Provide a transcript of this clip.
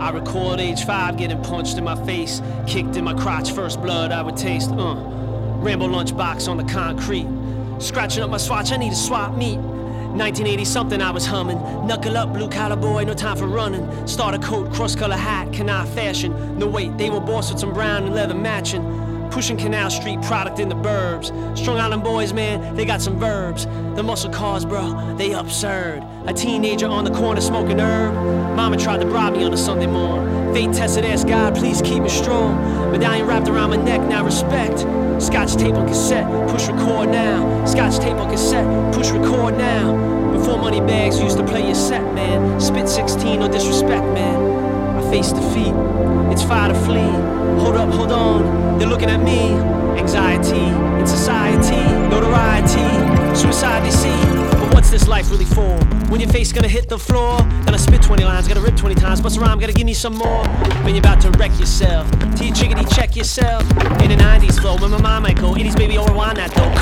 I recall age five getting punched in my face, kicked in my crotch, first blood I would taste. Uh, Rambo lunchbox on the concrete, scratching up my swatch. I need a swap meet. 1980 something I was humming. Knuckle up, blue collar boy, no time for running. Starter coat, cross color hat, can I fashion. No wait, they were bossed with some brown and leather matching. Pushing Canal Street product in the burbs. Strong Island boys, man, they got some verbs. The muscle cars, bro, they absurd. A teenager on the corner smoking herb. Mama tried to bribe me on a Sunday morn. Fate tested, asked God, please keep me strong. Medallion wrapped around my neck, now respect. Scotch tape on cassette, push record now. Scotch tape on cassette, push record now. Before money bags used to play your set, man. Spit 16, no disrespect, man. I face defeat. It's fire to flee. Hold up, hold on. They're looking at me. Anxiety in society, notoriety, suicide they see. But what's this life really for? When your face gonna hit the floor, gonna spit 20 lines, gotta rip 20 times, bust a rhyme, gotta give me some more. When you're about to wreck yourself, T chickadee check yourself. In the 90s flow, when my mind might go, 80s baby, oh rewind that though.